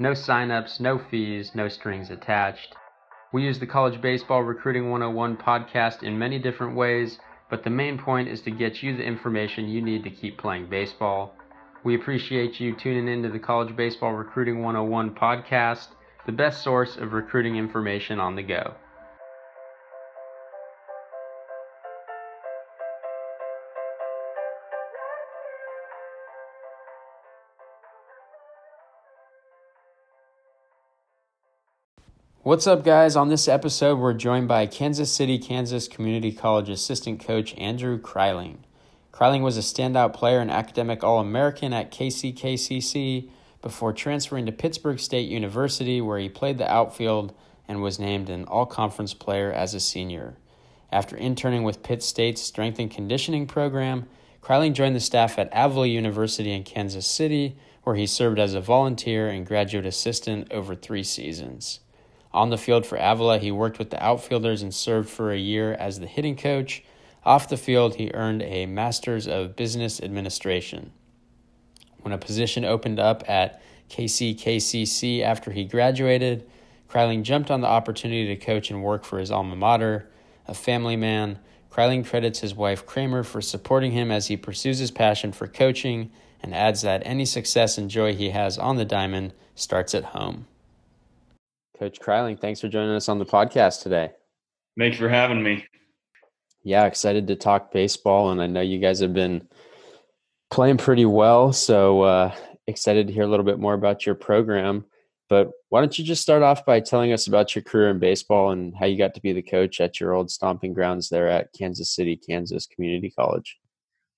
No signups, no fees, no strings attached. We use the College Baseball Recruiting 101 podcast in many different ways, but the main point is to get you the information you need to keep playing baseball. We appreciate you tuning in to the College Baseball Recruiting 101 podcast, the best source of recruiting information on the go. What's up, guys? On this episode, we're joined by Kansas City, Kansas Community College assistant coach Andrew Kryling. Kryling was a standout player and academic All American at KCKCC before transferring to Pittsburg State University, where he played the outfield and was named an All Conference player as a senior. After interning with Pitt State's strength and conditioning program, Kryling joined the staff at Avila University in Kansas City, where he served as a volunteer and graduate assistant over three seasons. On the field for Avila, he worked with the outfielders and served for a year as the hitting coach. Off the field, he earned a Master's of Business Administration. When a position opened up at KCKCC after he graduated, Kryling jumped on the opportunity to coach and work for his alma mater. A family man, Kryling credits his wife Kramer for supporting him as he pursues his passion for coaching and adds that any success and joy he has on the diamond starts at home. Coach Kryling, thanks for joining us on the podcast today. Thanks for having me. Yeah, excited to talk baseball, and I know you guys have been playing pretty well. So uh, excited to hear a little bit more about your program. But why don't you just start off by telling us about your career in baseball and how you got to be the coach at your old stomping grounds there at Kansas City, Kansas Community College?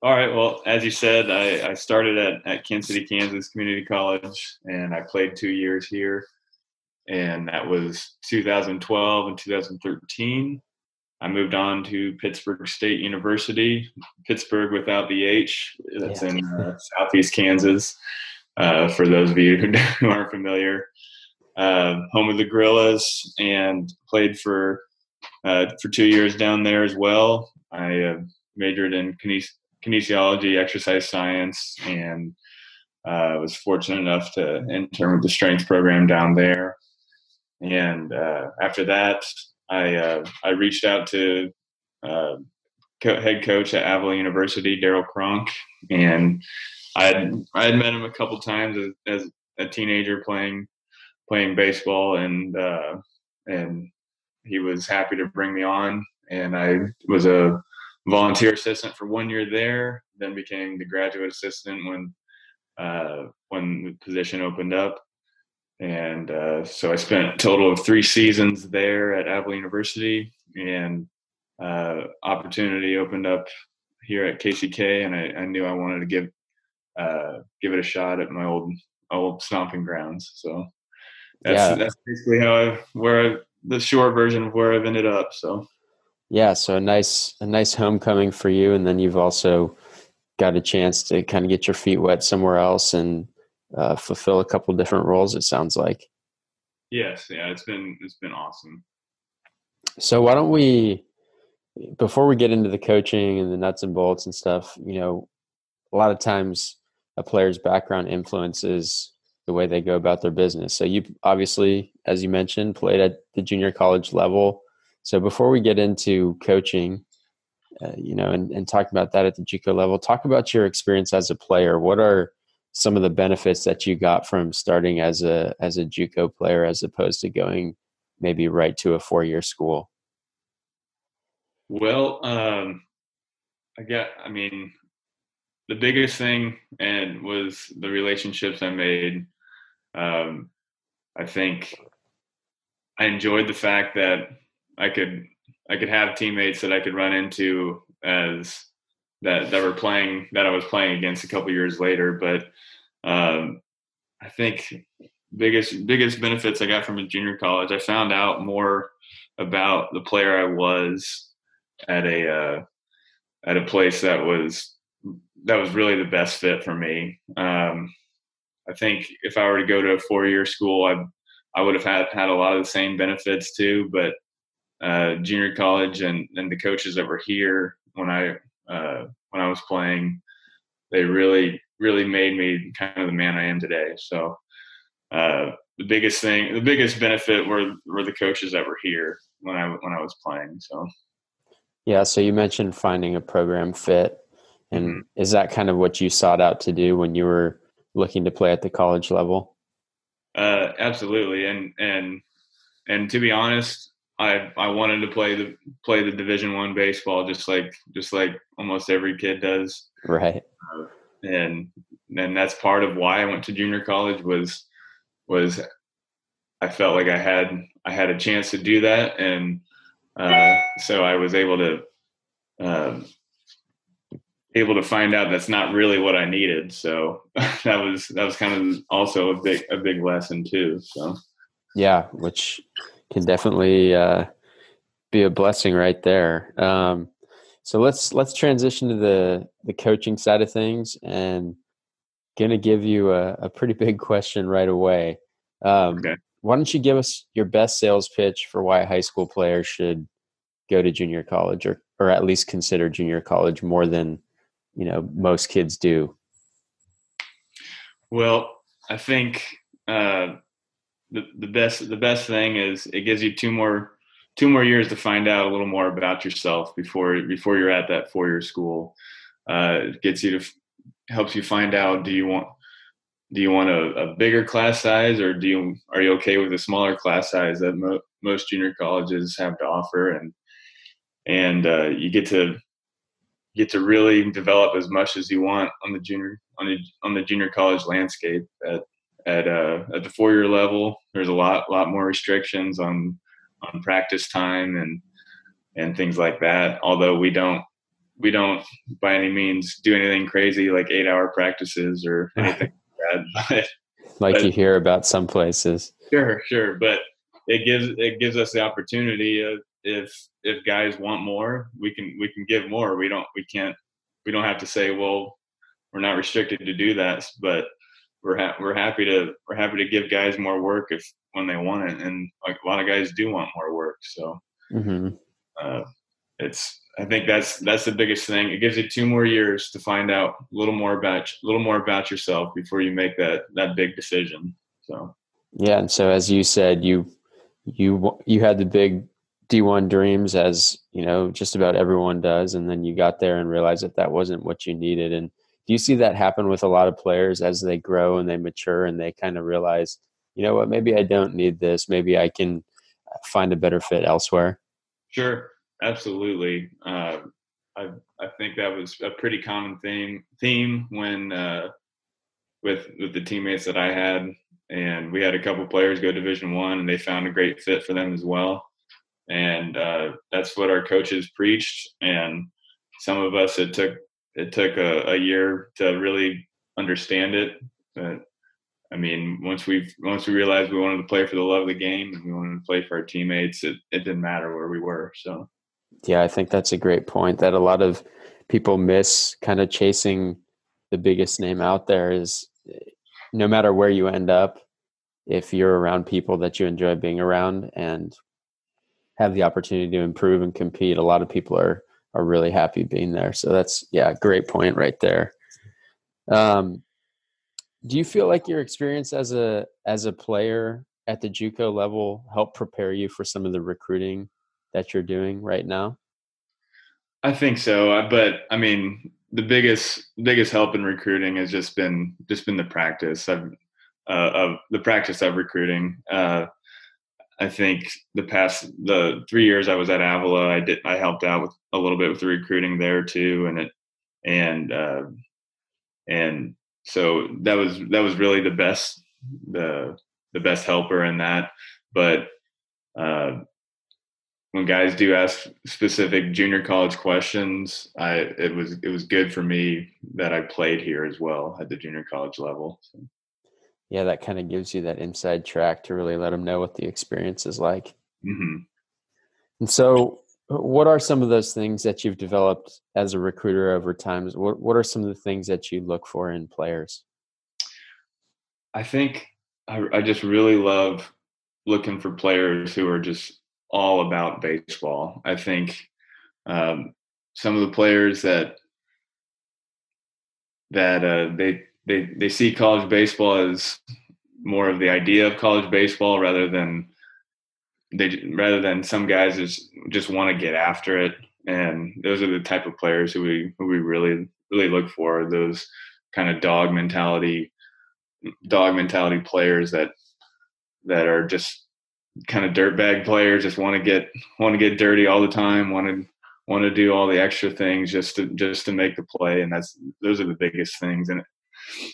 All right. Well, as you said, I, I started at, at Kansas City, Kansas Community College, and I played two years here and that was 2012 and 2013. I moved on to Pittsburg State University, Pittsburgh without the H. That's yeah. in uh, southeast Kansas. Uh, for those of you who aren't familiar, uh, home of the Gorillas, and played for uh, for two years down there as well. I uh, majored in kines- kinesiology, exercise science, and uh, was fortunate enough to intern with the strength program down there. And uh, after that, I uh, I reached out to uh, co- head coach at Avila University, Daryl Kronk, and I had I had met him a couple times as, as a teenager playing playing baseball, and uh, and he was happy to bring me on. And I was a volunteer assistant for one year there, then became the graduate assistant when uh, when the position opened up and uh, so I spent a total of three seasons there at Avila University, and uh, opportunity opened up here at KCK, and I, I knew I wanted to give uh, give it a shot at my old old stomping grounds. So that's yeah. that's basically how I where I, the short version of where I've ended up. So yeah, so a nice a nice homecoming for you, and then you've also got a chance to kind of get your feet wet somewhere else and uh, fulfill a couple different roles. It sounds like. Yes, yeah, it's been it's been awesome. So why don't we, before we get into the coaching and the nuts and bolts and stuff, you know, a lot of times a player's background influences the way they go about their business. So you obviously, as you mentioned, played at the junior college level. So before we get into coaching, uh, you know, and, and talk about that at the JUCO level, talk about your experience as a player. What are some of the benefits that you got from starting as a as a JUCO player as opposed to going maybe right to a four year school? Well, um, I get. I mean, the biggest thing and was the relationships I made. Um, I think I enjoyed the fact that I could I could have teammates that I could run into as that that were playing that I was playing against a couple years later. But um, I think biggest biggest benefits I got from a junior college. I found out more about the player I was at a uh, at a place that was that was really the best fit for me. Um, I think if I were to go to a four year school, I I would have had had a lot of the same benefits too. But uh, junior college and and the coaches that were here when I uh, when I was playing, they really really made me kind of the man I am today. So uh, the biggest thing, the biggest benefit were were the coaches that were here when I when I was playing. So yeah. So you mentioned finding a program fit, and mm-hmm. is that kind of what you sought out to do when you were looking to play at the college level? Uh, absolutely, and and and to be honest, I I wanted to play the play the Division One baseball just like just like almost every kid does. Right. Uh, and and that's part of why I went to junior college was was I felt like I had I had a chance to do that, and uh, so I was able to uh, able to find out that's not really what I needed. So that was that was kind of also a big a big lesson too. So yeah, which can definitely uh, be a blessing right there. Um, so let's let's transition to the the coaching side of things, and gonna give you a, a pretty big question right away. Um, okay. Why don't you give us your best sales pitch for why high school players should go to junior college, or or at least consider junior college more than you know most kids do? Well, I think uh, the best the best thing is it gives you two more two more years to find out a little more about yourself before before you're at that four year school. Uh, it gets you to helps you find out do you want do you want a, a, bigger class size or do you are you okay with a smaller class size that mo- most junior colleges have to offer and and uh, you get to get to really develop as much as you want on the junior on the on the junior college landscape at at uh, at the four year level there's a lot lot more restrictions on on practice time and and things like that. Although we don't we don't by any means do anything crazy like eight hour practices or anything like that. But, like but, you hear about some places. Sure, sure, but it gives it gives us the opportunity of if if guys want more, we can we can give more. We don't we can't we don't have to say well we're not restricted to do that, but we're ha- we're happy to we're happy to give guys more work if when they want it, and like a lot of guys do want more work. So mm-hmm. uh, it's I think that's that's the biggest thing. It gives you two more years to find out a little more about a little more about yourself before you make that that big decision. So yeah, and so as you said, you you you had the big D1 dreams as you know just about everyone does, and then you got there and realized that that wasn't what you needed and do you see that happen with a lot of players as they grow and they mature and they kind of realize you know what? Maybe i don't need this. Maybe i can find a better fit elsewhere sure. Absolutely. Uh, I, I think that was a pretty common theme theme when uh, with with the teammates that i had. And we had a couple players go division one and they found a great fit for them as well. And uh, that's what our coaches preached. And some of us it took it took a, a year to really understand it. But I mean, once we once we realized we wanted to play for the love of the game and we wanted to play for our teammates, it, it didn't matter where we were. So, yeah, I think that's a great point that a lot of people miss kind of chasing the biggest name out there is no matter where you end up, if you're around people that you enjoy being around and have the opportunity to improve and compete, a lot of people are are really happy being there. So that's yeah, great point right there. Um, do you feel like your experience as a as a player at the JUCO level helped prepare you for some of the recruiting that you're doing right now? I think so, uh, but I mean, the biggest biggest help in recruiting has just been just been the practice of uh, of the practice of recruiting. Uh, I think the past the three years I was at Avila, I did I helped out with a little bit with the recruiting there too, and it and uh, and so that was that was really the best the the best helper in that. But uh, when guys do ask specific junior college questions, I it was it was good for me that I played here as well at the junior college level. So. Yeah, that kind of gives you that inside track to really let them know what the experience is like. Mm-hmm. And so, what are some of those things that you've developed as a recruiter over time? What What are some of the things that you look for in players? I think I, I just really love looking for players who are just all about baseball. I think um, some of the players that that uh, they they they see college baseball as more of the idea of college baseball rather than they rather than some guys just just want to get after it. And those are the type of players who we who we really really look for those kind of dog mentality dog mentality players that that are just kind of dirtbag players just want to get want to get dirty all the time want to want to do all the extra things just to just to make the play. And that's those are the biggest things. And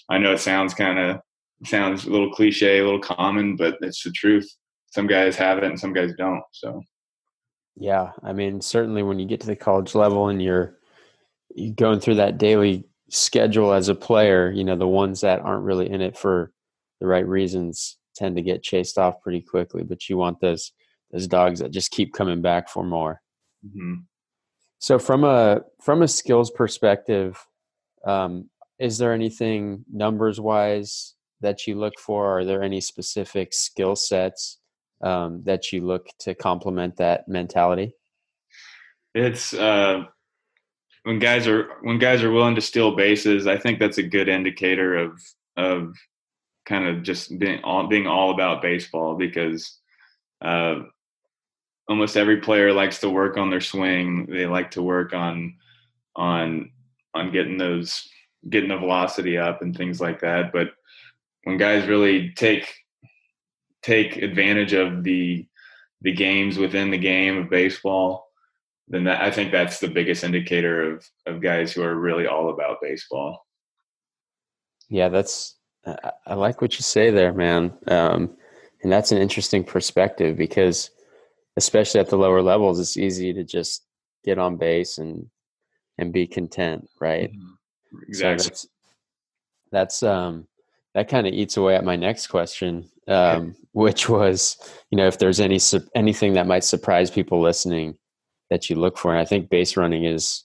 i know it sounds kind of sounds a little cliche a little common but it's the truth. Some guys have it and some guys don't so. Yeah i mean certainly when you get to the college level and you're you're going through that daily schedule as a player you know the ones that aren't really in it for the right reasons tend to get chased off pretty quickly but you want those those dogs that just keep coming back for more. Mm-hmm. So from a from a skills perspective, um, is there anything numbers wise that you look for? Are there any specific skill sets um, that you look to complement that mentality? It's uh, when guys are when guys are willing to steal bases. I think that's a good indicator of of kind of just being all being all about baseball because uh, almost every player likes to work on their swing. They like to work on on on getting those getting the velocity up and things like that. But when guys really take take advantage of the the games within the game of baseball, then that, I think that's the biggest indicator of of guys who are really all about baseball. Yeah, that's I like what you say there, man. Um, and that's an interesting perspective because especially at the lower levels, it's easy to just get on base and and be content, right? Mm-hmm. Exactly. So that's, that's um that kind of eats away at my next question, um, which was, you know, if there's any anything that might surprise people listening that you look for. And I think base running is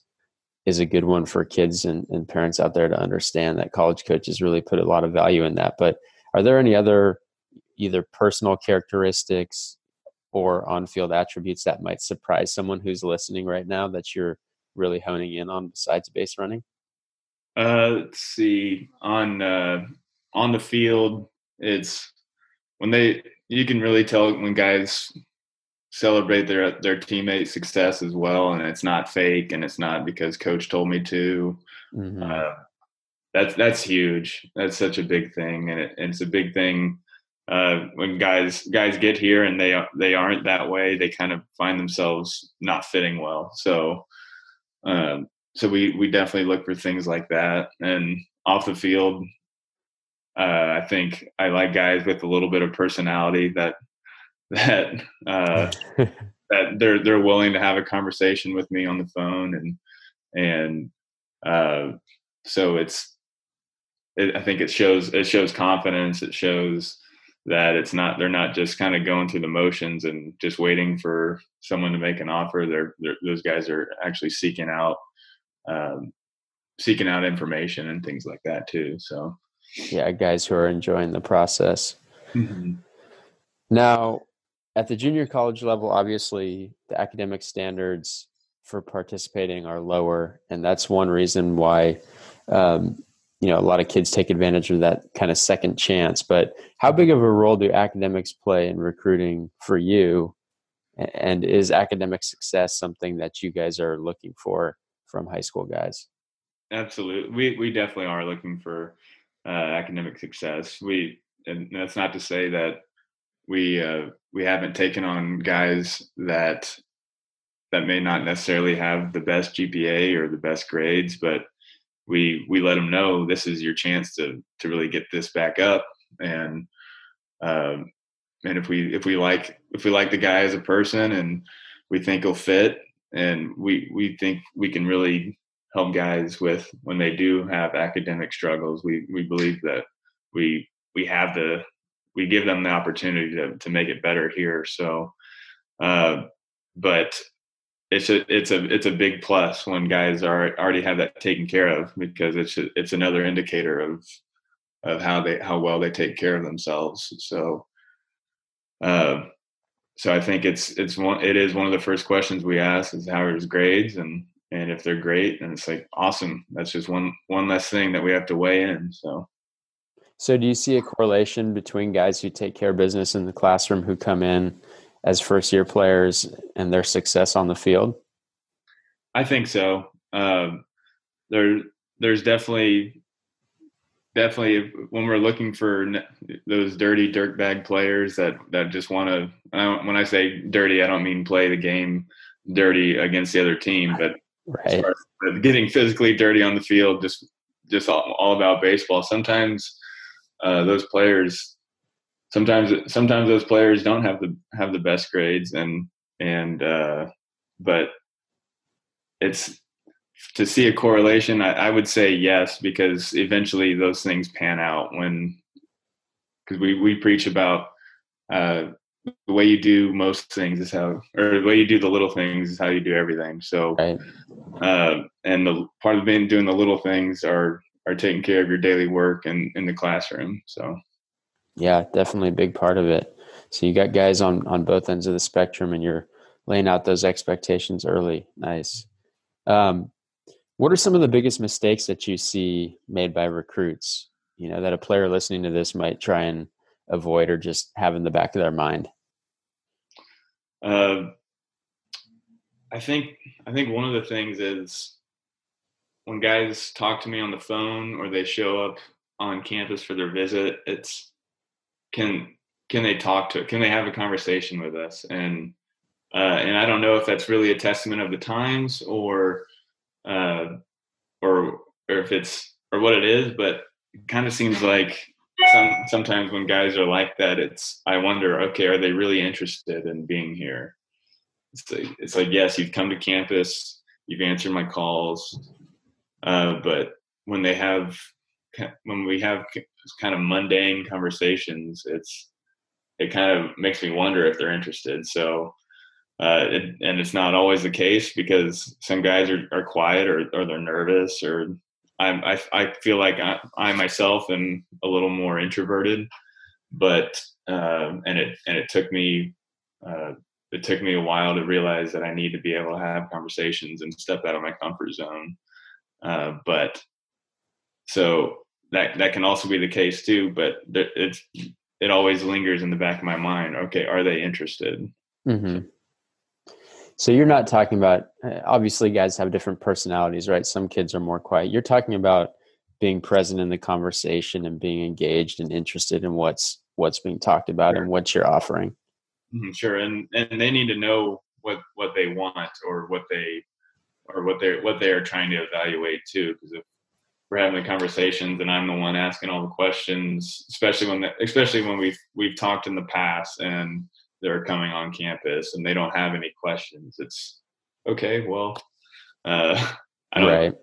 is a good one for kids and, and parents out there to understand that college coaches really put a lot of value in that. But are there any other either personal characteristics or on field attributes that might surprise someone who's listening right now that you're really honing in on besides base running? Uh, let's see. On uh, on the field, it's when they you can really tell when guys celebrate their their teammate success as well, and it's not fake, and it's not because coach told me to. Mm-hmm. Uh, that's that's huge. That's such a big thing, and, it, and it's a big thing uh, when guys guys get here and they they aren't that way, they kind of find themselves not fitting well. So, um, so we we definitely look for things like that. And off the field, uh, I think I like guys with a little bit of personality that that uh, that they're they're willing to have a conversation with me on the phone and and uh, so it's it, I think it shows it shows confidence. It shows that it's not they're not just kind of going through the motions and just waiting for someone to make an offer they're, they're those guys are actually seeking out um, seeking out information and things like that too so. Yeah guys who are enjoying the process. Mm-hmm. now at the junior college level obviously the academic standards for participating are lower and that's one reason why um, you know a lot of kids take advantage of that kind of second chance but how big of a role do academics play in recruiting for you? And is academic success something that you guys are looking for from high school guys. Absolutely we we definitely are looking for uh, academic success. We and that's not to say that we uh, we haven't taken on guys that that may not necessarily have the best GPA or the best grades but we we let them know this is your chance to to really get this back up and um, and if we if we like if we like the guy as a person and we think he'll fit and we we think we can really help guys with when they do have academic struggles we we believe that we we have the we give them the opportunity to to make it better here. So, uh, but it's a it's a it's a big plus when guys are already have that taken care of because it's a, it's another indicator of of how they how well they take care of themselves. So, uh, so I think it's it's one it is one of the first questions we ask is how are his grades? And and if they're great and it's like awesome. That's just one one less thing that we have to weigh in so. So do you see a correlation between guys who take care of business in the classroom who come in as first year players and their success on the field? I think so. Um, there there's definitely definitely when we're looking for those dirty dirtbag players that that just want to when i say dirty i don't mean play the game dirty against the other team but right. getting physically dirty on the field just just all, all about baseball. Sometimes uh, those players sometimes sometimes those players don't have the have the best grades and and uh, but it's to see a correlation I, I, would say yes because eventually those things pan out when because we we preach about uh, the way you do most things is how, or the way you do the little things is how you do everything. So, right. uh, and the part of being doing the little things are are taking care of your daily work and in the classroom. So, yeah, definitely a big part of it. So you got guys on on both ends of the spectrum, and you're laying out those expectations early. Nice. Um, what are some of the biggest mistakes that you see made by recruits? You know that a player listening to this might try and avoid or just have in the back of their mind? Uh, I think I think one of the things is when guys talk to me on the phone or they show up on campus for their visit, it's can can they talk to can they have a conversation with us and uh, and I don't know if that's really a testament of the times or uh, or or if it's or what it is, but it kind of seems like some, sometimes when guys are like that, it's I wonder, okay, are they really interested in being here? It's like, it's like yes, you've come to campus, you've answered my calls, uh, but when they have when we have kind of mundane conversations, it's it kind of makes me wonder if they're interested. So. Uh, it, and it's not always the case because some guys are, are quiet or, or they're nervous or I'm, I, I feel like I, I myself am a little more introverted, but um, and it and it took me uh, it took me a while to realize that I need to be able to have conversations and step out of my comfort zone. Uh, but so that that can also be the case too. But it's it always lingers in the back of my mind. Okay, are they interested? Mm-hmm. So you're not talking about uh, obviously guys have different personalities, right? Some kids are more quiet. You're talking about being present in the conversation and being engaged and interested in what's what's being talked about sure. and what you're offering. Mm-hmm, sure, and and they need to know what what they want or what they or what they're what they are trying to evaluate too. Because if we're having the conversations and I'm the one asking all the questions, especially when the, especially when we've we've talked in the past and that are coming on campus and they don't have any questions. It's okay. Well, uh, I don't. Right.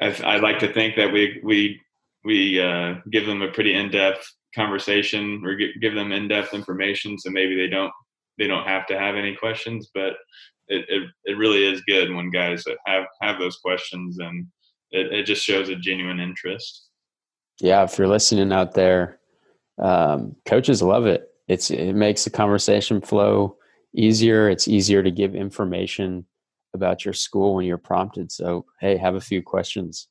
I, I like to think that we we we uh, give them a pretty in depth conversation or give them in depth information, so maybe they don't they don't have to have any questions. But it it, it really is good when guys have have those questions, and it, it just shows a genuine interest. Yeah, if you're listening out there, um, coaches love it it's it makes the conversation flow easier. It's easier to give information about your school when you're prompted. So hey, have a few questions.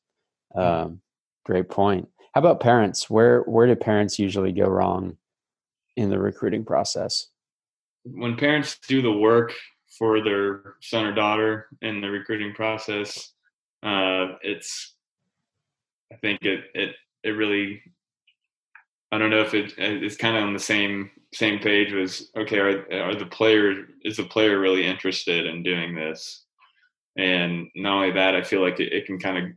Um, great point. How about parents? Where where do parents usually go wrong in the recruiting process? When parents do the work for their son or daughter in the recruiting process, uh, it's I think it it it really I don't know if it it's kind of on the same same page was okay are, are the player is the player really interested in doing this? And not only that i feel like it, it can kind of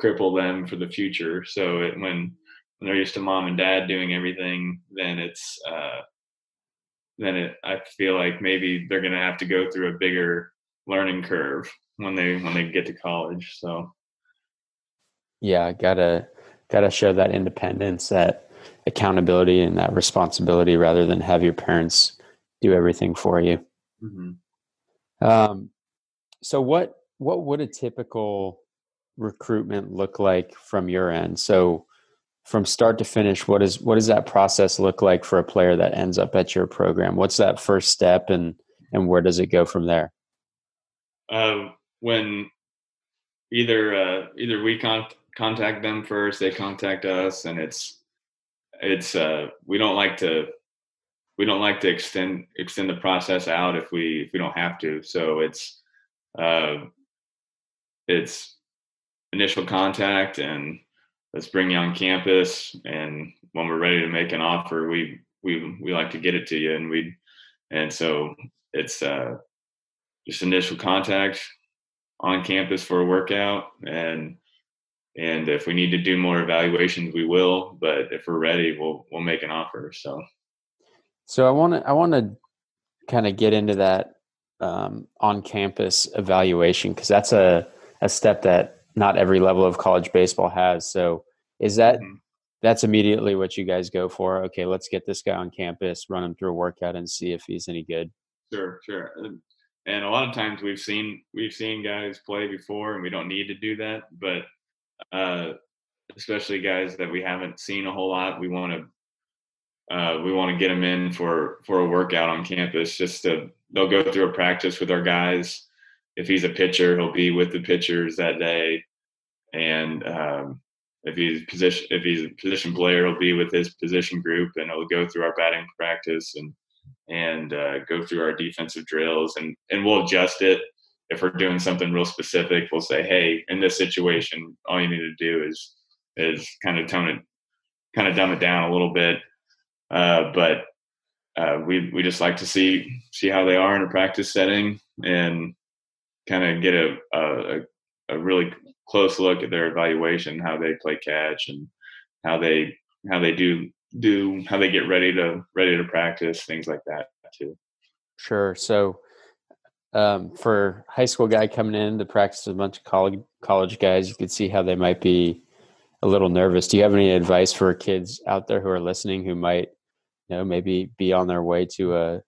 cripple them for the future. So it, when when they're used to mom and dad doing everything then it's uh then it i feel like maybe they're to have to go through a bigger learning curve when they when they get to college so. Yeah gotta gotta show that independence that accountability and that responsibility rather than have your parents do everything for you. Mm-hmm. Um, so what what would a typical recruitment look like from your end? So from start to finish, what is what does that process look like for a player that ends up at your program? What's that first step and and where does it go from there? Uh, when either uh, either we con- contact them first, they contact us, and it's it's uh, we don't like to we don't like to extend extend the process out if we if we don't have to. So it's uh, it's initial contact and let's bring you on campus and when we're ready to make an offer we we we like to get it to you and we and so it's uh just initial contact on campus for a workout and and if we need to do more evaluations we will but if we're ready we'll we'll make an offer so. So i want to i want to kind of get into that um, on campus evaluation because that's a a step that not every level of college baseball has. So is that mm-hmm. that's immediately what you guys go for? Okay let's get this guy on campus run him through a workout and see if he's any good. Sure sure. And a lot of times we've seen we've seen guys play before and we don't need to do that but uh, especially guys that we haven't seen a whole lot we want to uh, we want to get them in for for a workout on campus just to they'll go through a practice with our guys. If he's a pitcher he'll be with the pitchers that day. And um, if he's position if he's a position player he'll be with his position group and he'll go through our batting practice and and uh, go through our defensive drills and and we'll adjust it if we're doing something real specific we'll say hey in this situation all you need to do is is kind of tone it kind of dumb it down a little bit. Uh, but uh, we we just like to see see how they are in a practice setting and kind of get a, a a really close look at their evaluation how they play catch and how they how they do do how they get ready to ready to practice things like that too. Sure. So um, for high school guy coming in to practice with a bunch of college college guys you could see how they might be a little nervous do you have any advice for kids out there who are listening who might you know maybe be on their way to a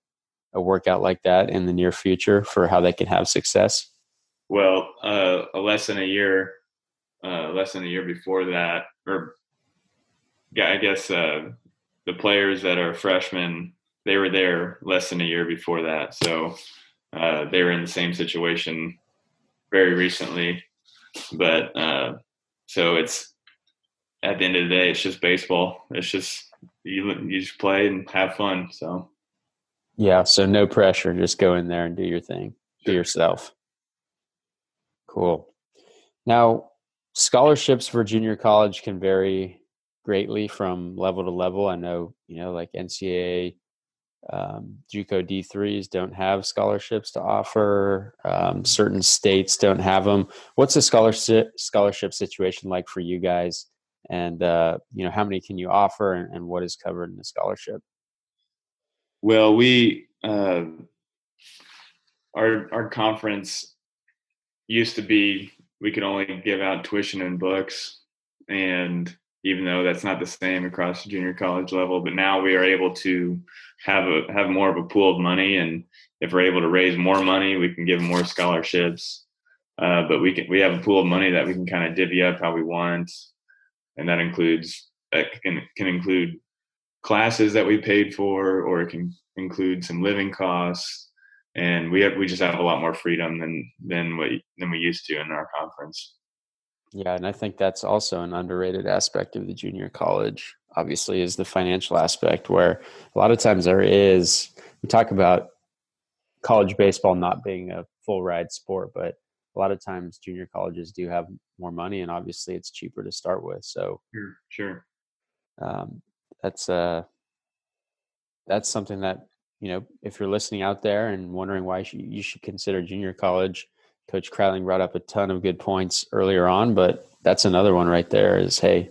a workout like that in the near future for how they can have success well uh, a less than a year uh, less than a year before that or yeah, I guess uh, the players that are freshmen, they were there less than a year before that. So uh, they were in the same situation very recently. But uh, so it's at the end of the day, it's just baseball. It's just you you just play and have fun. So yeah, so no pressure. Just go in there and do your thing. Do yourself. Cool. Now, scholarships for junior college can vary greatly from level to level. I know, you know, like NCAA, um, JUCO D3s don't have scholarships to offer. Um, certain states don't have them. What's the scholarship scholarship situation like for you guys? And uh, you know, how many can you offer, and, and what is covered in the scholarship? Well, we uh, our our conference used to be we could only give out tuition and books, and even though that's not the same across the junior college level. But now we are able to have a have more of a pool of money, and if we're able to raise more money, we can give more scholarships. Uh, but we can we have a pool of money that we can kind of divvy up how we want, and that includes that can can include classes that we paid for, or it can include some living costs. And we have we just have a lot more freedom than than what than we used to in our conference. Yeah, and I think that's also an underrated aspect of the junior college. Obviously, is the financial aspect where a lot of times there is. We talk about college baseball not being a full ride sport, but a lot of times junior colleges do have more money, and obviously it's cheaper to start with. So sure, sure. Um, that's uh, that's something that you know if you're listening out there and wondering why you should consider junior college Coach Kryling brought up a ton of good points earlier on, but that's another one right there is hey,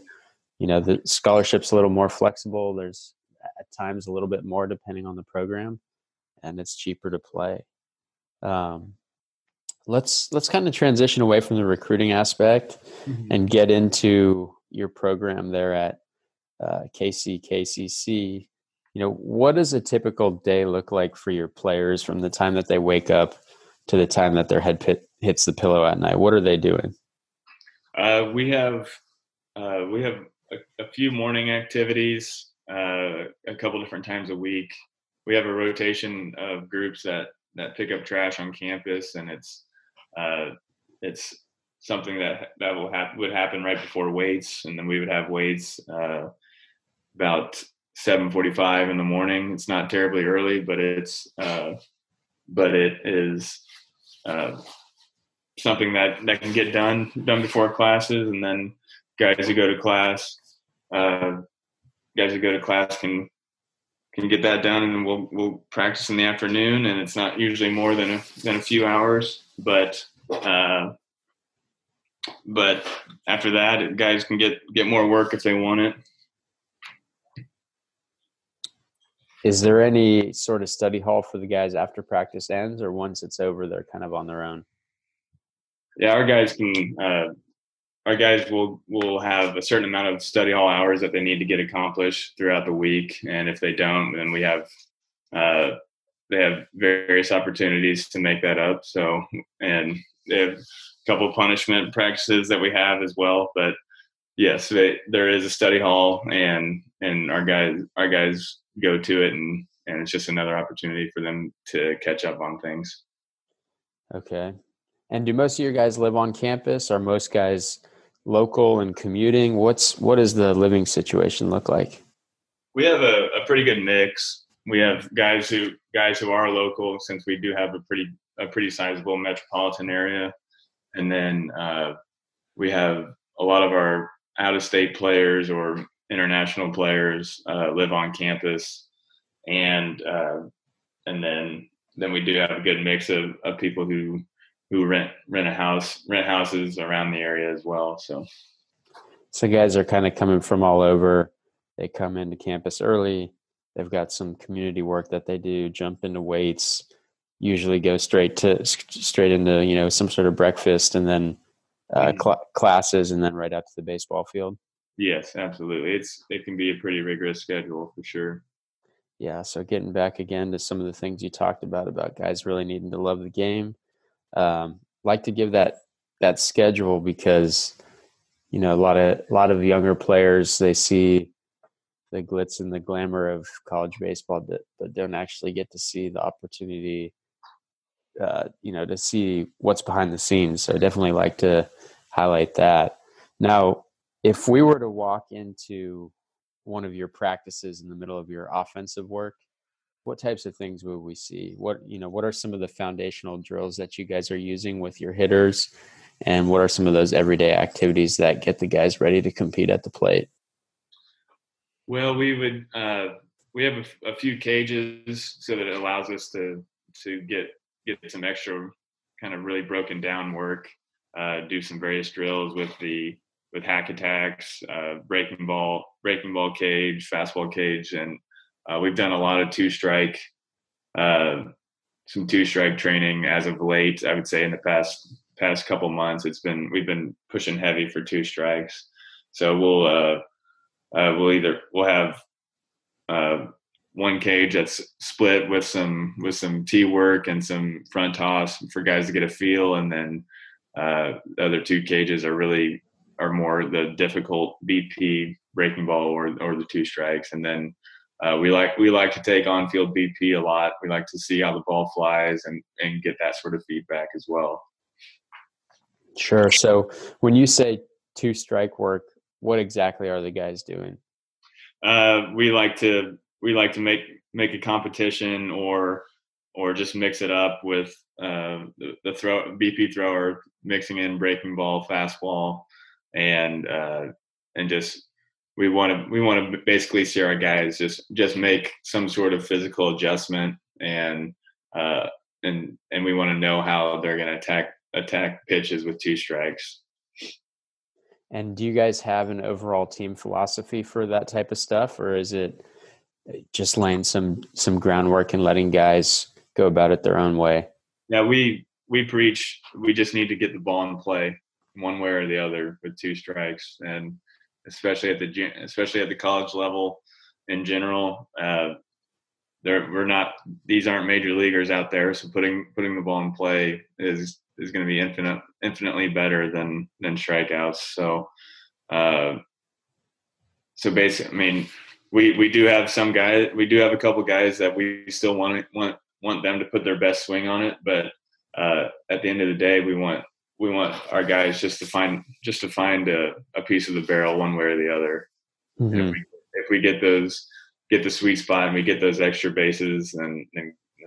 you know, the scholarship's a little more flexible. There's at times a little bit more depending on the program, and it's cheaper to play. Um, let's let's kind of transition away from the recruiting aspect mm-hmm. and get into your program there at uh, KC, KCC. You know, what does a typical day look like for your players from the time that they wake up to the time that their head pit hits the pillow at night? What are they doing? Uh, we have uh, we have a, a, few morning activities, uh, a couple different times a week. We have a rotation of groups that that pick up trash on campus, and it's uh, it's something that that will happen would happen right before weights, and then we would have weights uh, about 7:45 in the morning. It's not terribly early, but it's uh, but it is uh, something that that can get done done before classes, and then guys who go to class, uh, guys who go to class can can get that done, and we'll we'll practice in the afternoon, and it's not usually more than a than a few hours, but uh, but after that, guys can get get more work if they want it. Is there any sort of study hall for the guys after practice ends, or once it's over, they're kind of on their own? Yeah, our guys can. Uh, our guys will will have a certain amount of study hall hours that they need to get accomplished throughout the week, and if they don't, then we have uh, they have various opportunities to make that up. So, and they have a couple punishment practices that we have as well. But yes, they, there is a study hall, and and our guys our guys go to it and and it's just another opportunity for them to catch up on things. Okay. And do most of your guys live on campus? Are most guys local and commuting? What's what does the living situation look like? We have a, a pretty good mix. We have guys who guys who are local since we do have a pretty a pretty sizable metropolitan area, and then uh, we have a lot of our out of state players or international players uh, live on campus. And uh, and then then we do have a good mix of, of people who who rent rent a house rent houses around the area as well. So so guys are kind of coming from all over. They come into campus early. They've got some community work that they do jump into weights usually go straight to straight into you know some sort of breakfast and then uh, mm-hmm. cl- classes and then right out to the baseball field yes absolutely it's it can be a pretty rigorous schedule for sure yeah, so getting back again to some of the things you talked about about guys really needing to love the game. Um, like to give that that schedule because you know a lot of a lot of younger players they see the glitz and the glamour of college baseball, but, but don't actually get to see the opportunity. Uh, you know, to see what's behind the scenes. So definitely like to highlight that. Now, if we were to walk into one of your practices in the middle of your offensive work what types of things would we see? What you know what are some of the foundational drills that you guys are using with your hitters? And what are some of those everyday activities that get the guys ready to compete at the plate? Well we would uh, we have a, a, few cages so that it allows us to to get get some extra kind of really broken down work uh, do some various drills with the with hack attacks, uh, breaking ball, breaking ball cage, fastball cage, and uh, we've done a lot of two strike, uh, some two strike training as of late. I would say in the past past couple months, it's been we've been pushing heavy for two strikes. So we'll uh, uh, we'll either we'll have uh, one cage that's split with some with some tee work and some front toss for guys to get a feel, and then the other two cages are really are more the difficult BP breaking ball or or the two strikes, and then uh, we like we like to take on field BP a lot. We like to see how the ball flies and and get that sort of feedback as well. Sure. So when you say two strike work, what exactly are the guys doing? Uh, we like to we like to make make a competition or or just mix it up with uh, the, the throw BP thrower mixing in breaking ball, fastball, and uh, and just we want to we want to basically see our guys just just make some sort of physical adjustment and uh, and and we want to know how they're going to attack attack pitches with two strikes. And do you guys have an overall team philosophy for that type of stuff, or is it uh, just laying some some groundwork and letting guys go about it their own way? Yeah, we we preach we just need to get the ball in play one way or the other with two strikes and especially at the especially at the college level in general. Uh, we're not these aren't major leaguers out there, so putting putting the ball in play is is going to be infinite infinitely better than than strikeouts. So, uh, so basically, I mean, we we do have some guys, we do have a couple guys that we still want want want them to put their best swing on it, but uh, at the end of the day, we want we want our guys just to find just to find a, a piece of the barrel one way or the other. Mm-hmm. If, we, if we get those get the sweet spot and we get those extra bases, then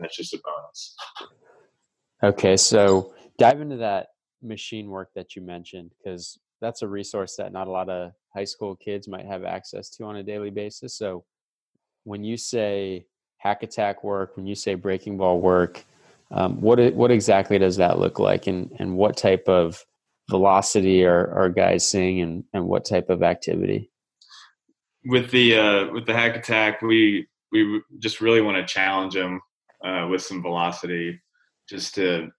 that's just a bonus. Okay, so dive into that machine work that you mentioned because that's a resource that not a lot of high school kids might have access to on a daily basis. So when you say hack attack work, when you say breaking ball work, um, what what exactly does that look like, and and what type of velocity are, are guys seeing, and and what type of activity? With the uh, with the hack attack, we we just really want to challenge them uh, with some velocity, just to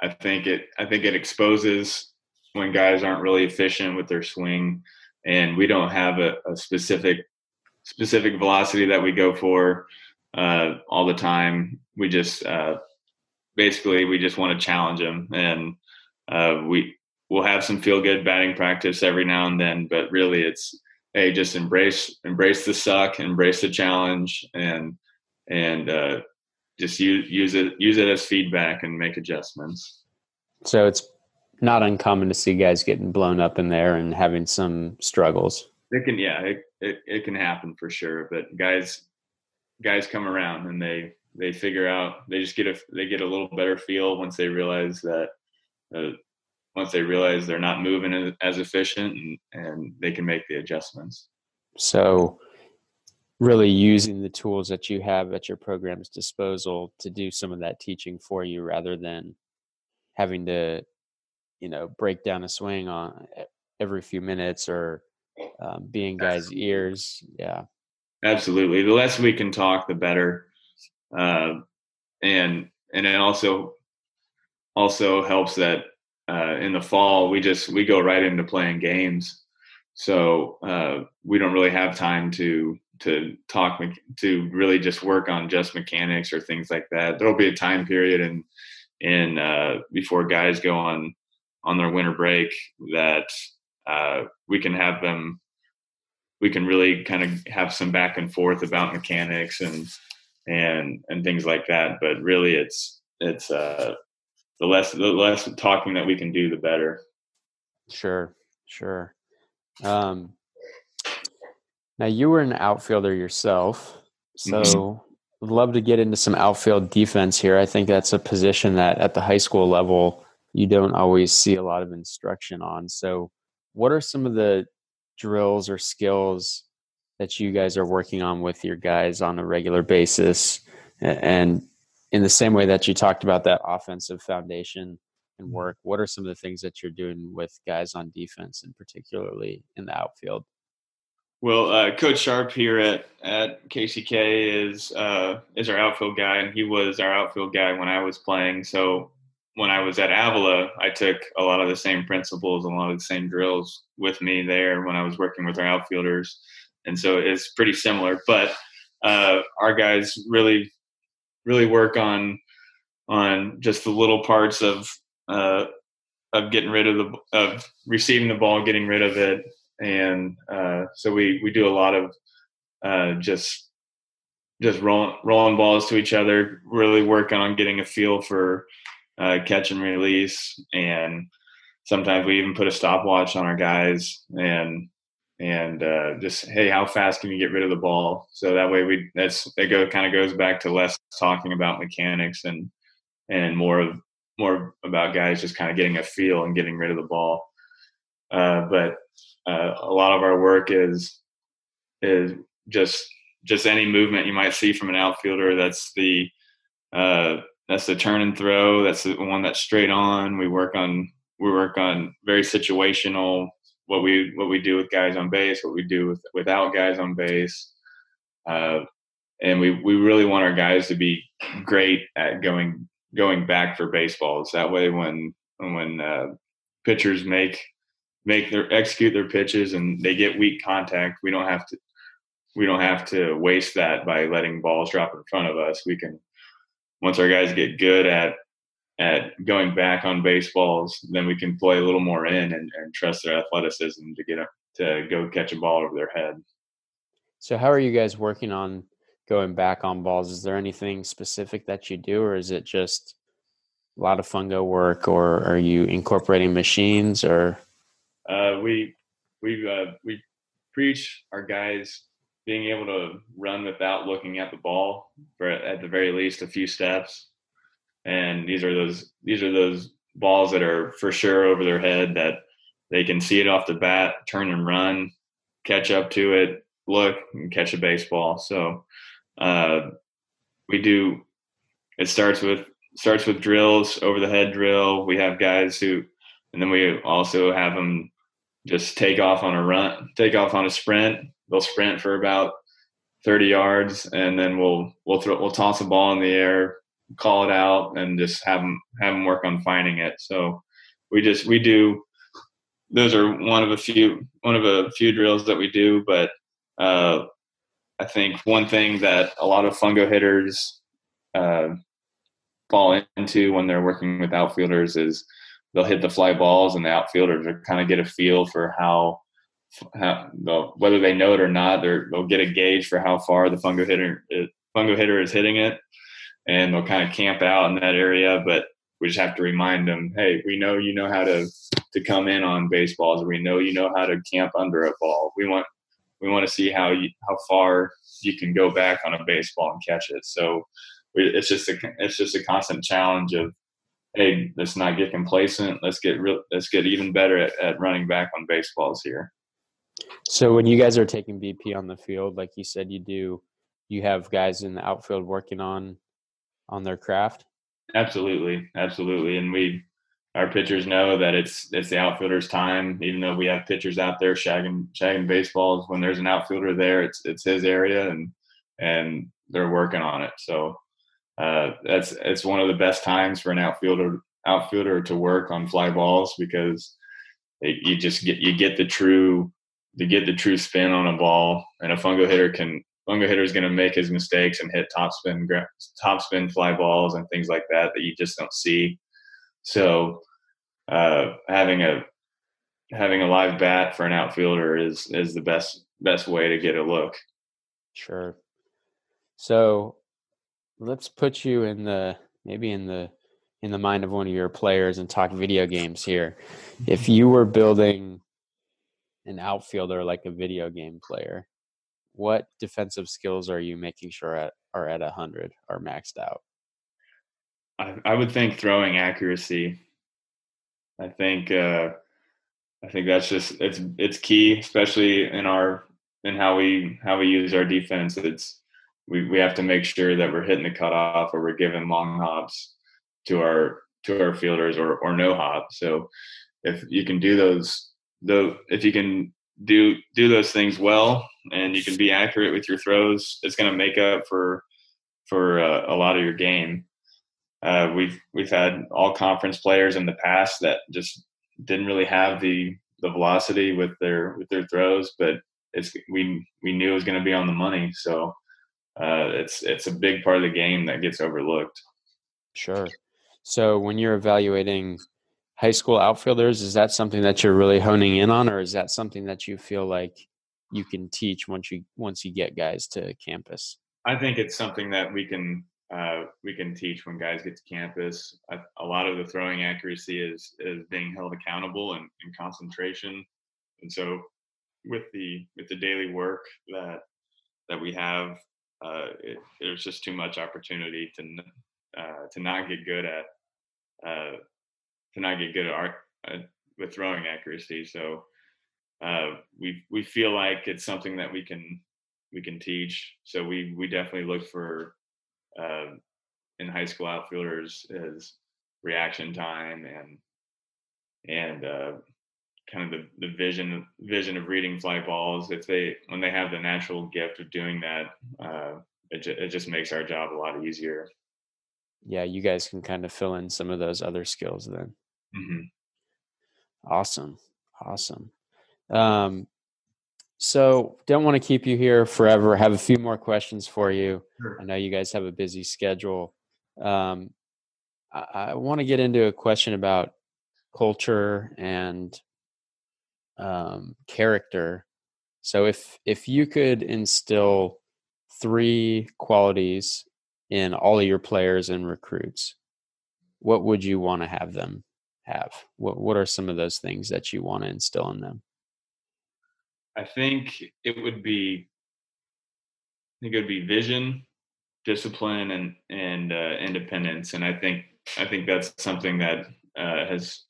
I think it I think it exposes when guys aren't really efficient with their swing, and we don't have a, a specific specific velocity that we go for uh, all the time. We just uh, basically we just want to challenge them, and uh, we we'll have some feel good batting practice every now and then, but really it's hey just embrace embrace the suck, embrace the challenge, and and uh, just use use it use it as feedback and make adjustments. So it's not uncommon to see guys getting blown up in there and having some struggles. It can, yeah, it, it, it can happen for sure. But guys, guys come around and they they figure out they just get a they get a little better feel once they realize that uh, once they realize they're not moving as, efficient and, and they can make the adjustments. So really using the tools that you have at your program's disposal to do some of that teaching for you rather than having to you know break down a swing on every few minutes or um, being guys ears. Yeah. Absolutely. The less we can talk the better uh, and and it also also helps that uh, in the fall we just we go right into playing games. So uh, we don't really have time to to talk to really just work on just mechanics or things like that. There'll be a time period and in uh, before guys go on on their winter break that uh, we can have them we can really kind of have some back and forth about mechanics and and and things like that but really it's it's uh the less the less talking that we can do the better sure sure um now you were an outfielder yourself so mm-hmm. would love to get into some outfield defense here i think that's a position that at the high school level you don't always see a lot of instruction on. So, what are some of the drills or skills that you guys are working on with your guys on a regular basis? And in the same way that you talked about that offensive foundation and mm-hmm. work, what are some of the things that you're doing with guys on defense and particularly in the outfield? Well, uh, Coach Sharp here at, at KCK is uh, is our outfield guy, and he was our outfield guy when I was playing. So when I was at Avila, I took a lot of the same principles, a lot of the same drills with me there when I was working with our outfielders, and so it's pretty similar. But uh, our guys really, really work on on just the little parts of uh, of getting rid of the of receiving the ball, getting rid of it, and uh, so we we do a lot of uh, just just rolling rolling balls to each other, really working on getting a feel for uh, catch and release, and sometimes we even put a stopwatch on our guys and and uh, just hey, how fast can you get rid of the ball? So that way we that's it go kind of goes back to less talking about mechanics and and more of more about guys just kind of getting a feel and getting rid of the ball. Uh, but uh, a lot of our work is is just just any movement you might see from an outfielder. That's the uh, that's the turn and throw. That's the one that's straight on. We work on we work on very situational what we what we do with guys on base, what we do with without guys on base, uh, and we we really want our guys to be great at going going back for baseballs. That way, when when uh, pitchers make make their execute their pitches and they get weak contact, we don't have to we don't have to waste that by letting balls drop in front of us. We can once our guys get good at at going back on baseballs, then we can play a little more in and, and trust their athleticism to get a, to go catch a ball over their head. So, how are you guys working on going back on balls? Is there anything specific that you do, or is it just a lot of fungo work, or are you incorporating machines, or? Uh, we we uh, we preach our guys being able to run without looking at the ball for at the very least a few steps and these are those these are those balls that are for sure over their head that they can see it off the bat, turn and run, catch up to it, look and catch a baseball. So uh, we do. It starts with starts with drills, over the head drill. We have guys who, and then we also have them just take off on a run, take off on a sprint. They'll sprint for about 30 yards, and then we'll we'll throw we'll toss a ball in the air, call it out and just have them have them work on finding it. So we just we do those are one of a few one of a few drills that we do, but uh, I think one thing that a lot of fungo hitters uh, fall into when they're working with outfielders is they'll hit the fly balls and the outfielders are kind of get a feel for how, how whether they know it or not they'll get a gauge for how far the fungo hitter fungo hitter is hitting it and they'll kind of camp out in that area. But we just have to remind them, hey, we know you know how to to come in on baseballs. We know you know how to camp under a ball. We want we want to see how you how far you can go back on a baseball and catch it. So it's just a it's just a constant challenge of hey, let's not get complacent. Let's get real. Let's get even better at, at running back on baseballs here. So when you guys are taking BP on the field, like you said, you do, you have guys in the outfield working on on their craft? Absolutely, absolutely, and we our pitchers know that it's it's the outfielder's time. Even though we have pitchers out there shagging shagging baseballs, when there's an outfielder there, it's it's his area, and and they're working on it. So uh, that's it's one of the best times for an outfielder outfielder to work on fly balls because it, you just get you get the true you get the true spin on a ball, and a fungo hitter can fungo hitter is going to make his mistakes and hit top spin top spin fly balls and things like that that you just don't see. So uh, having a having a live bat for an outfielder is is the best best way to get a look. Sure. So let's put you in the maybe in the in the mind of one of your players and talk video games here. If you were building an outfielder like a video game player, what defensive skills are you making sure at, are at 100 are maxed out? I, I would think throwing accuracy. I think uh, i think that's just it's it's key especially in our in how we how we use our defense. It's we, we have to make sure that we're hitting the cutoff or we're giving long hops to our to our fielders or or no hop. So if you can do those though if you can do do those things well and you can be accurate with your throws, it's going to make up for for uh, a lot of your game. Uh, we've we've had all conference players in the past that just didn't really have the the velocity with their with their throws, but it's we we knew it was going to be on the money. So uh, it's it's a big part of the game that gets overlooked. Sure. So when you're evaluating high school outfielders, is that something that you're really honing in on, or is that something that you feel like you can teach once you once you get guys to campus? I think it's something that we can uh, we can teach when guys get to campus. A, lot of the throwing accuracy is is being held accountable and, and concentration, and so with the with the daily work that that we have, uh, it, there's just too much opportunity to uh, to not get good at uh, to not get good at art uh, with throwing accuracy. So uh, we we feel like it's something that we can we can teach. So we we definitely look for uh, in high school outfielders is reaction time and and uh, kind of the, the vision vision of reading fly balls. If they when they have the natural gift of doing that, uh, it ju- it just makes our job a lot easier. Yeah, you guys can kind of fill in some of those other skills then. Mm-hmm. Awesome. Awesome. Um, so don't want to keep you here forever. Have a few more questions for you. Sure. I know you guys have a busy schedule. Um, I, I want to get into a question about culture and um, character. So if if you could instill three qualities in all of your players and recruits, what would you want to have them have? What What are some of those things that you want to instill in them? I think it would be. I think it would be vision, discipline, and and uh, independence. And I think I think that's something that uh, has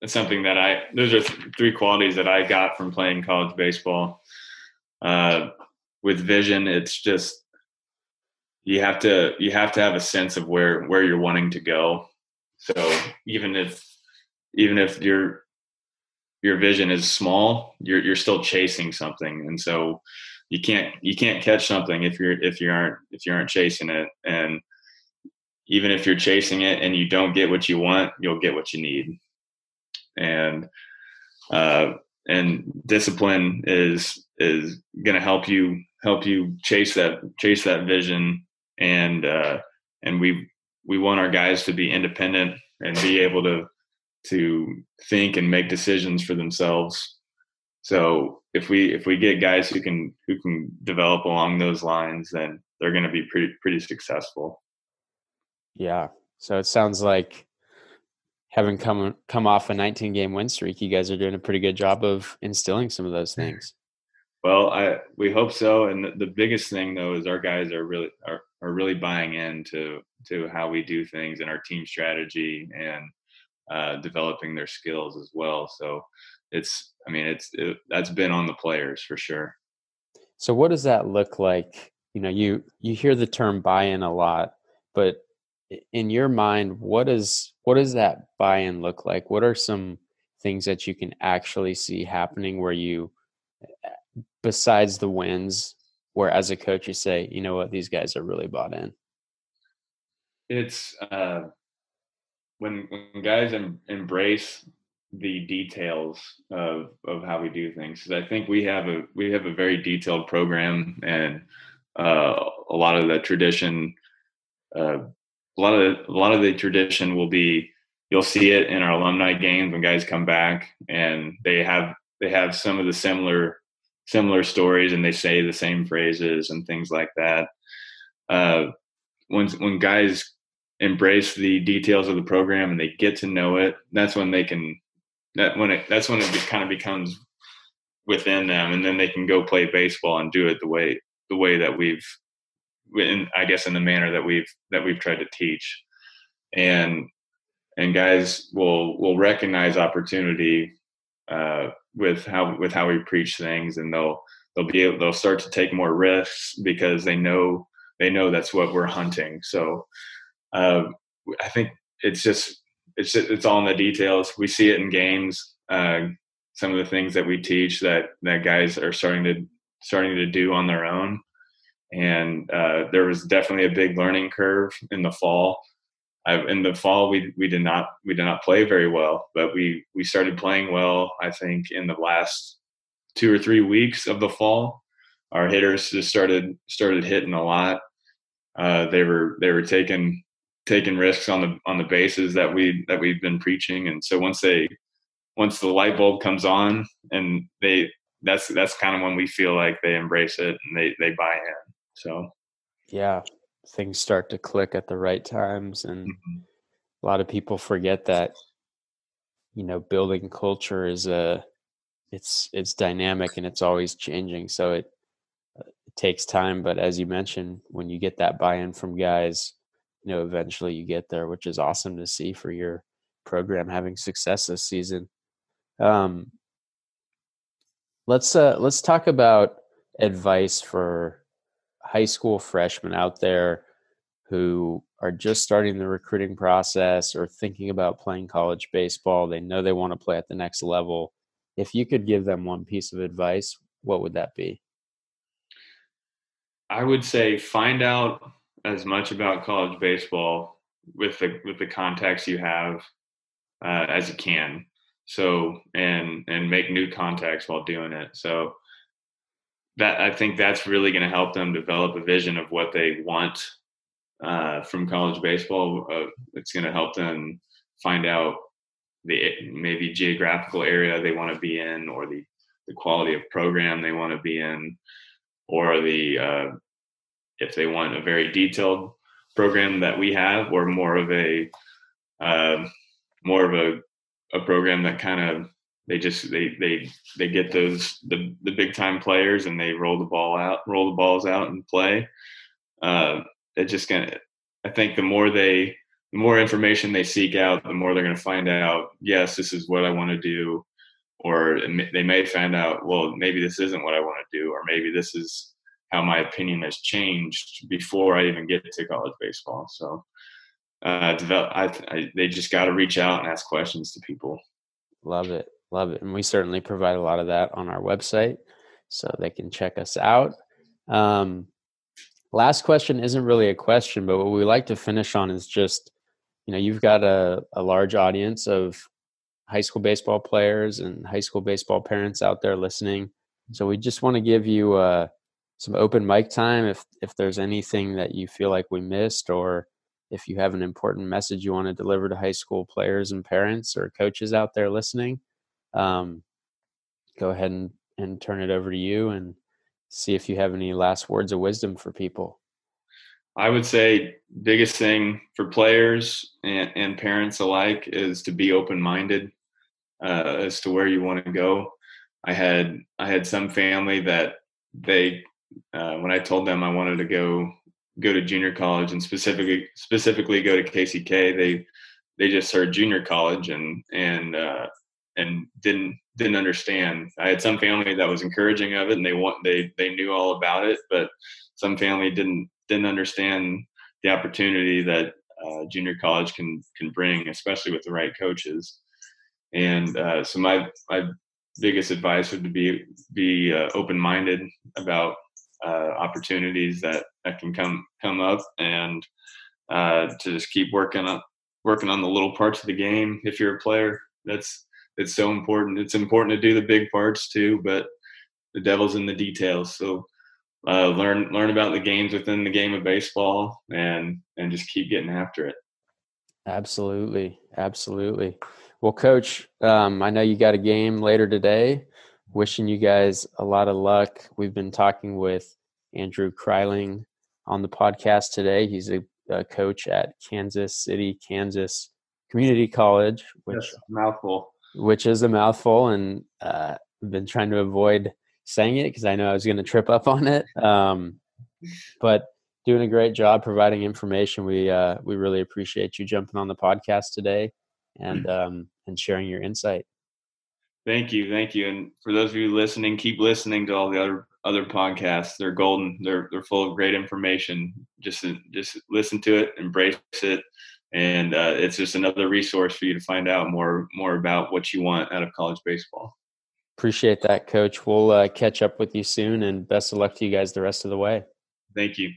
that's something that I those are th- three qualities that I got from playing college baseball. Uh, with vision, it's just you have to you have to have a sense of where where you're wanting to go. So even if even if your your vision is small, you're you're still chasing something, and so you can't you can't catch something if you're if you aren't if you aren't chasing it. And even if you're chasing it and you don't get what you want, you'll get what you need. And uh, and discipline is is going to help you help you chase that chase that vision. And uh, and we we want our guys to be independent and be able to to think and make decisions for themselves so if we if we get guys who can who can develop along those lines then they're going to be pretty pretty successful yeah so it sounds like having come come off a 19 game win streak, you guys are doing a pretty good job of instilling some of those things. Well, I we hope so. And the, the biggest thing though is our guys are really are, are really buying into to how we do things and our team strategy and uh, developing their skills as well. So it's I mean it's it, that's been on the players for sure. So what does that look like? You know, you you hear the term buy-in a lot, but in your mind, what is what does that buy-in look like? What are some things that you can actually see happening where you, besides the wins, where as a coach you say, you know what, these guys are really bought in. It's uh, when when guys em- embrace the details of of how we do things. Because I think we have a we have a very detailed program and uh, a lot of the tradition uh, a lot of the, a lot of the tradition will be you'll see it in our alumni games when guys come back and they have they have some of the similar similar stories and they say the same phrases and things like that. Uh, when when guys embrace the details of the program and they get to know it, that's when they can that when it that's when it kind of becomes within them, and then they can go play baseball and do it the way the way that we've in, I guess in the manner that we've that we've tried to teach, and and guys will will recognize opportunity uh, with how with how we preach things, and they'll they'll be able, they'll start to take more risks because they know they know that's what we're hunting. So uh, I think it's just it's it's all in the details. We see it in games. Uh, some of the things that we teach that that guys are starting to starting to do on their own and uh, there was definitely a big learning curve in the fall. I, in the fall, we we did not we did not play very well, but we we started playing well. I think in the last two or three weeks of the fall, our hitters just started started hitting a lot. Uh, they were they were taking taking risks on the on the bases that we that we've been preaching, and so once they once the light bulb comes on and they that's that's kind of when we feel like they embrace it and they they buy in so, yeah, things start to click at the right times, and mm-hmm. a lot of people forget that. You know, building culture is a it's it's dynamic and it's always changing. So it, it takes time, but as you mentioned, when you get that buy-in from guys, you know, eventually you get there, which is awesome to see for your program having success this season. Um, let's uh, let's talk about advice for high school freshmen out there who are just starting the recruiting process or thinking about playing college baseball. They know they want to play at the next level. If you could give them one piece of advice, what would that be? I would say find out as much about college baseball with the with the contacts you have uh, as you can. So and and make new contacts while doing it. So that I think that's really going to help them develop a vision of what they want uh, from college baseball. Uh, it's going to help them find out the maybe geographical area they want to be in, or the the quality of program they want to be in, or the uh, if they want a very detailed program that we have, or more of a uh, more of a a program that kind of they just they they they get those the the big time players and they roll the ball out roll the balls out and play. Uh it just gonna i think the more they the more information they seek out the more they're to find out yes this is what i want to do. Or they may find out well maybe this isn't what i want to do or maybe this is how my opinion has changed before i even get to college baseball so uh develop I, I they just got to reach out and ask questions to people love it Love it. And we certainly provide a lot of that on our website so they can check us out. Um, last question isn't really a question, but what we like to finish on is just, you know, you've got a, a large audience of high school baseball players and high school baseball parents out there listening. So we just want to give you uh, some open mic time if if there's anything that you feel like we missed or if you have an important message you want to deliver to high school players and parents or coaches out there listening um, go ahead and, and turn it over to you and see if you have any last words of wisdom for people. I would say biggest thing for players and, and parents alike is to be open minded uh, as to where you want to go. I had I had some family that they uh, when I told them I wanted to go go to junior college and specifically specifically go to KCK, they they just heard junior college and and uh, and didn't didn't understand. I had some family that was encouraging of it and they want they they knew all about it, but some family didn't didn't understand the opportunity that uh, junior college can can bring, especially with the right coaches. And uh, so my my biggest advice would be be uh, open minded about uh, opportunities that that can come come up and uh, to just keep working on working on the little parts of the game. If you're a player, that's it's so important. It's important to do the big parts too, but the devil's in the details. So uh, learn learn about the games within the game of baseball and and just keep getting after it. Absolutely, absolutely. Well, coach, um, I know you got a game later today. Wishing you guys a lot of luck. We've been talking with Andrew Kryling on the podcast today. He's a, a coach at Kansas City, Kansas Community College, which mouthful which is a mouthful, and uh, I've been trying to avoid saying it because I know I was going to trip up on it. Um, but doing a great job providing information. We uh, we really appreciate you jumping on the podcast today and um, and sharing your insight. Thank you, thank you, and for those of you listening, keep listening to all the other other podcasts. They're golden. They're they're full of great information. Just just listen to it, embrace it, and uh, it's just another resource for you to find out more more about what you want out of college baseball. Appreciate that, Coach. We'll uh, catch up with you soon, and best of luck to you guys the rest of the way. Thank you.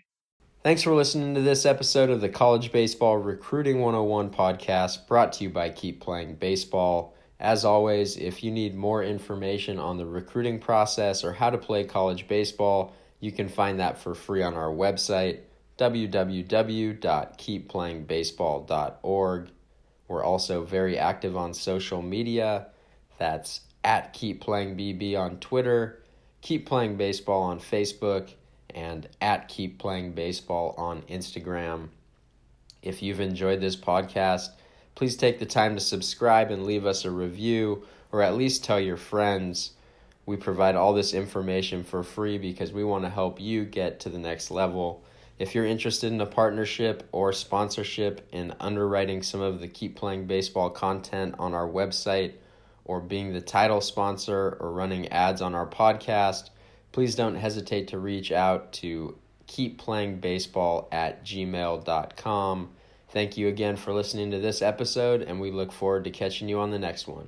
Thanks for listening to this episode of the College Baseball Recruiting 101 podcast brought to you by Keep Playing Baseball. As always, if you need more information on the recruiting process or how to play college baseball, you can find that for free on our website www.keepplayingbaseball.org. We're also very active on social media. That's at Keep Playing BB on Twitter, Keep Playing Baseball on Facebook, and at Keep Playing Baseball on Instagram. If you've enjoyed this podcast, please take the time to subscribe and leave us a review, or at least tell your friends. We provide all this information for free because we want to help you get to the next level. If you're interested in a partnership or sponsorship in underwriting some of the Keep Playing Baseball content on our website, or being the title sponsor or running ads on our podcast, please don't hesitate to reach out to keepplayingbaseball at gmail.com. Thank you again for listening to this episode, and we look forward to catching you on the next one.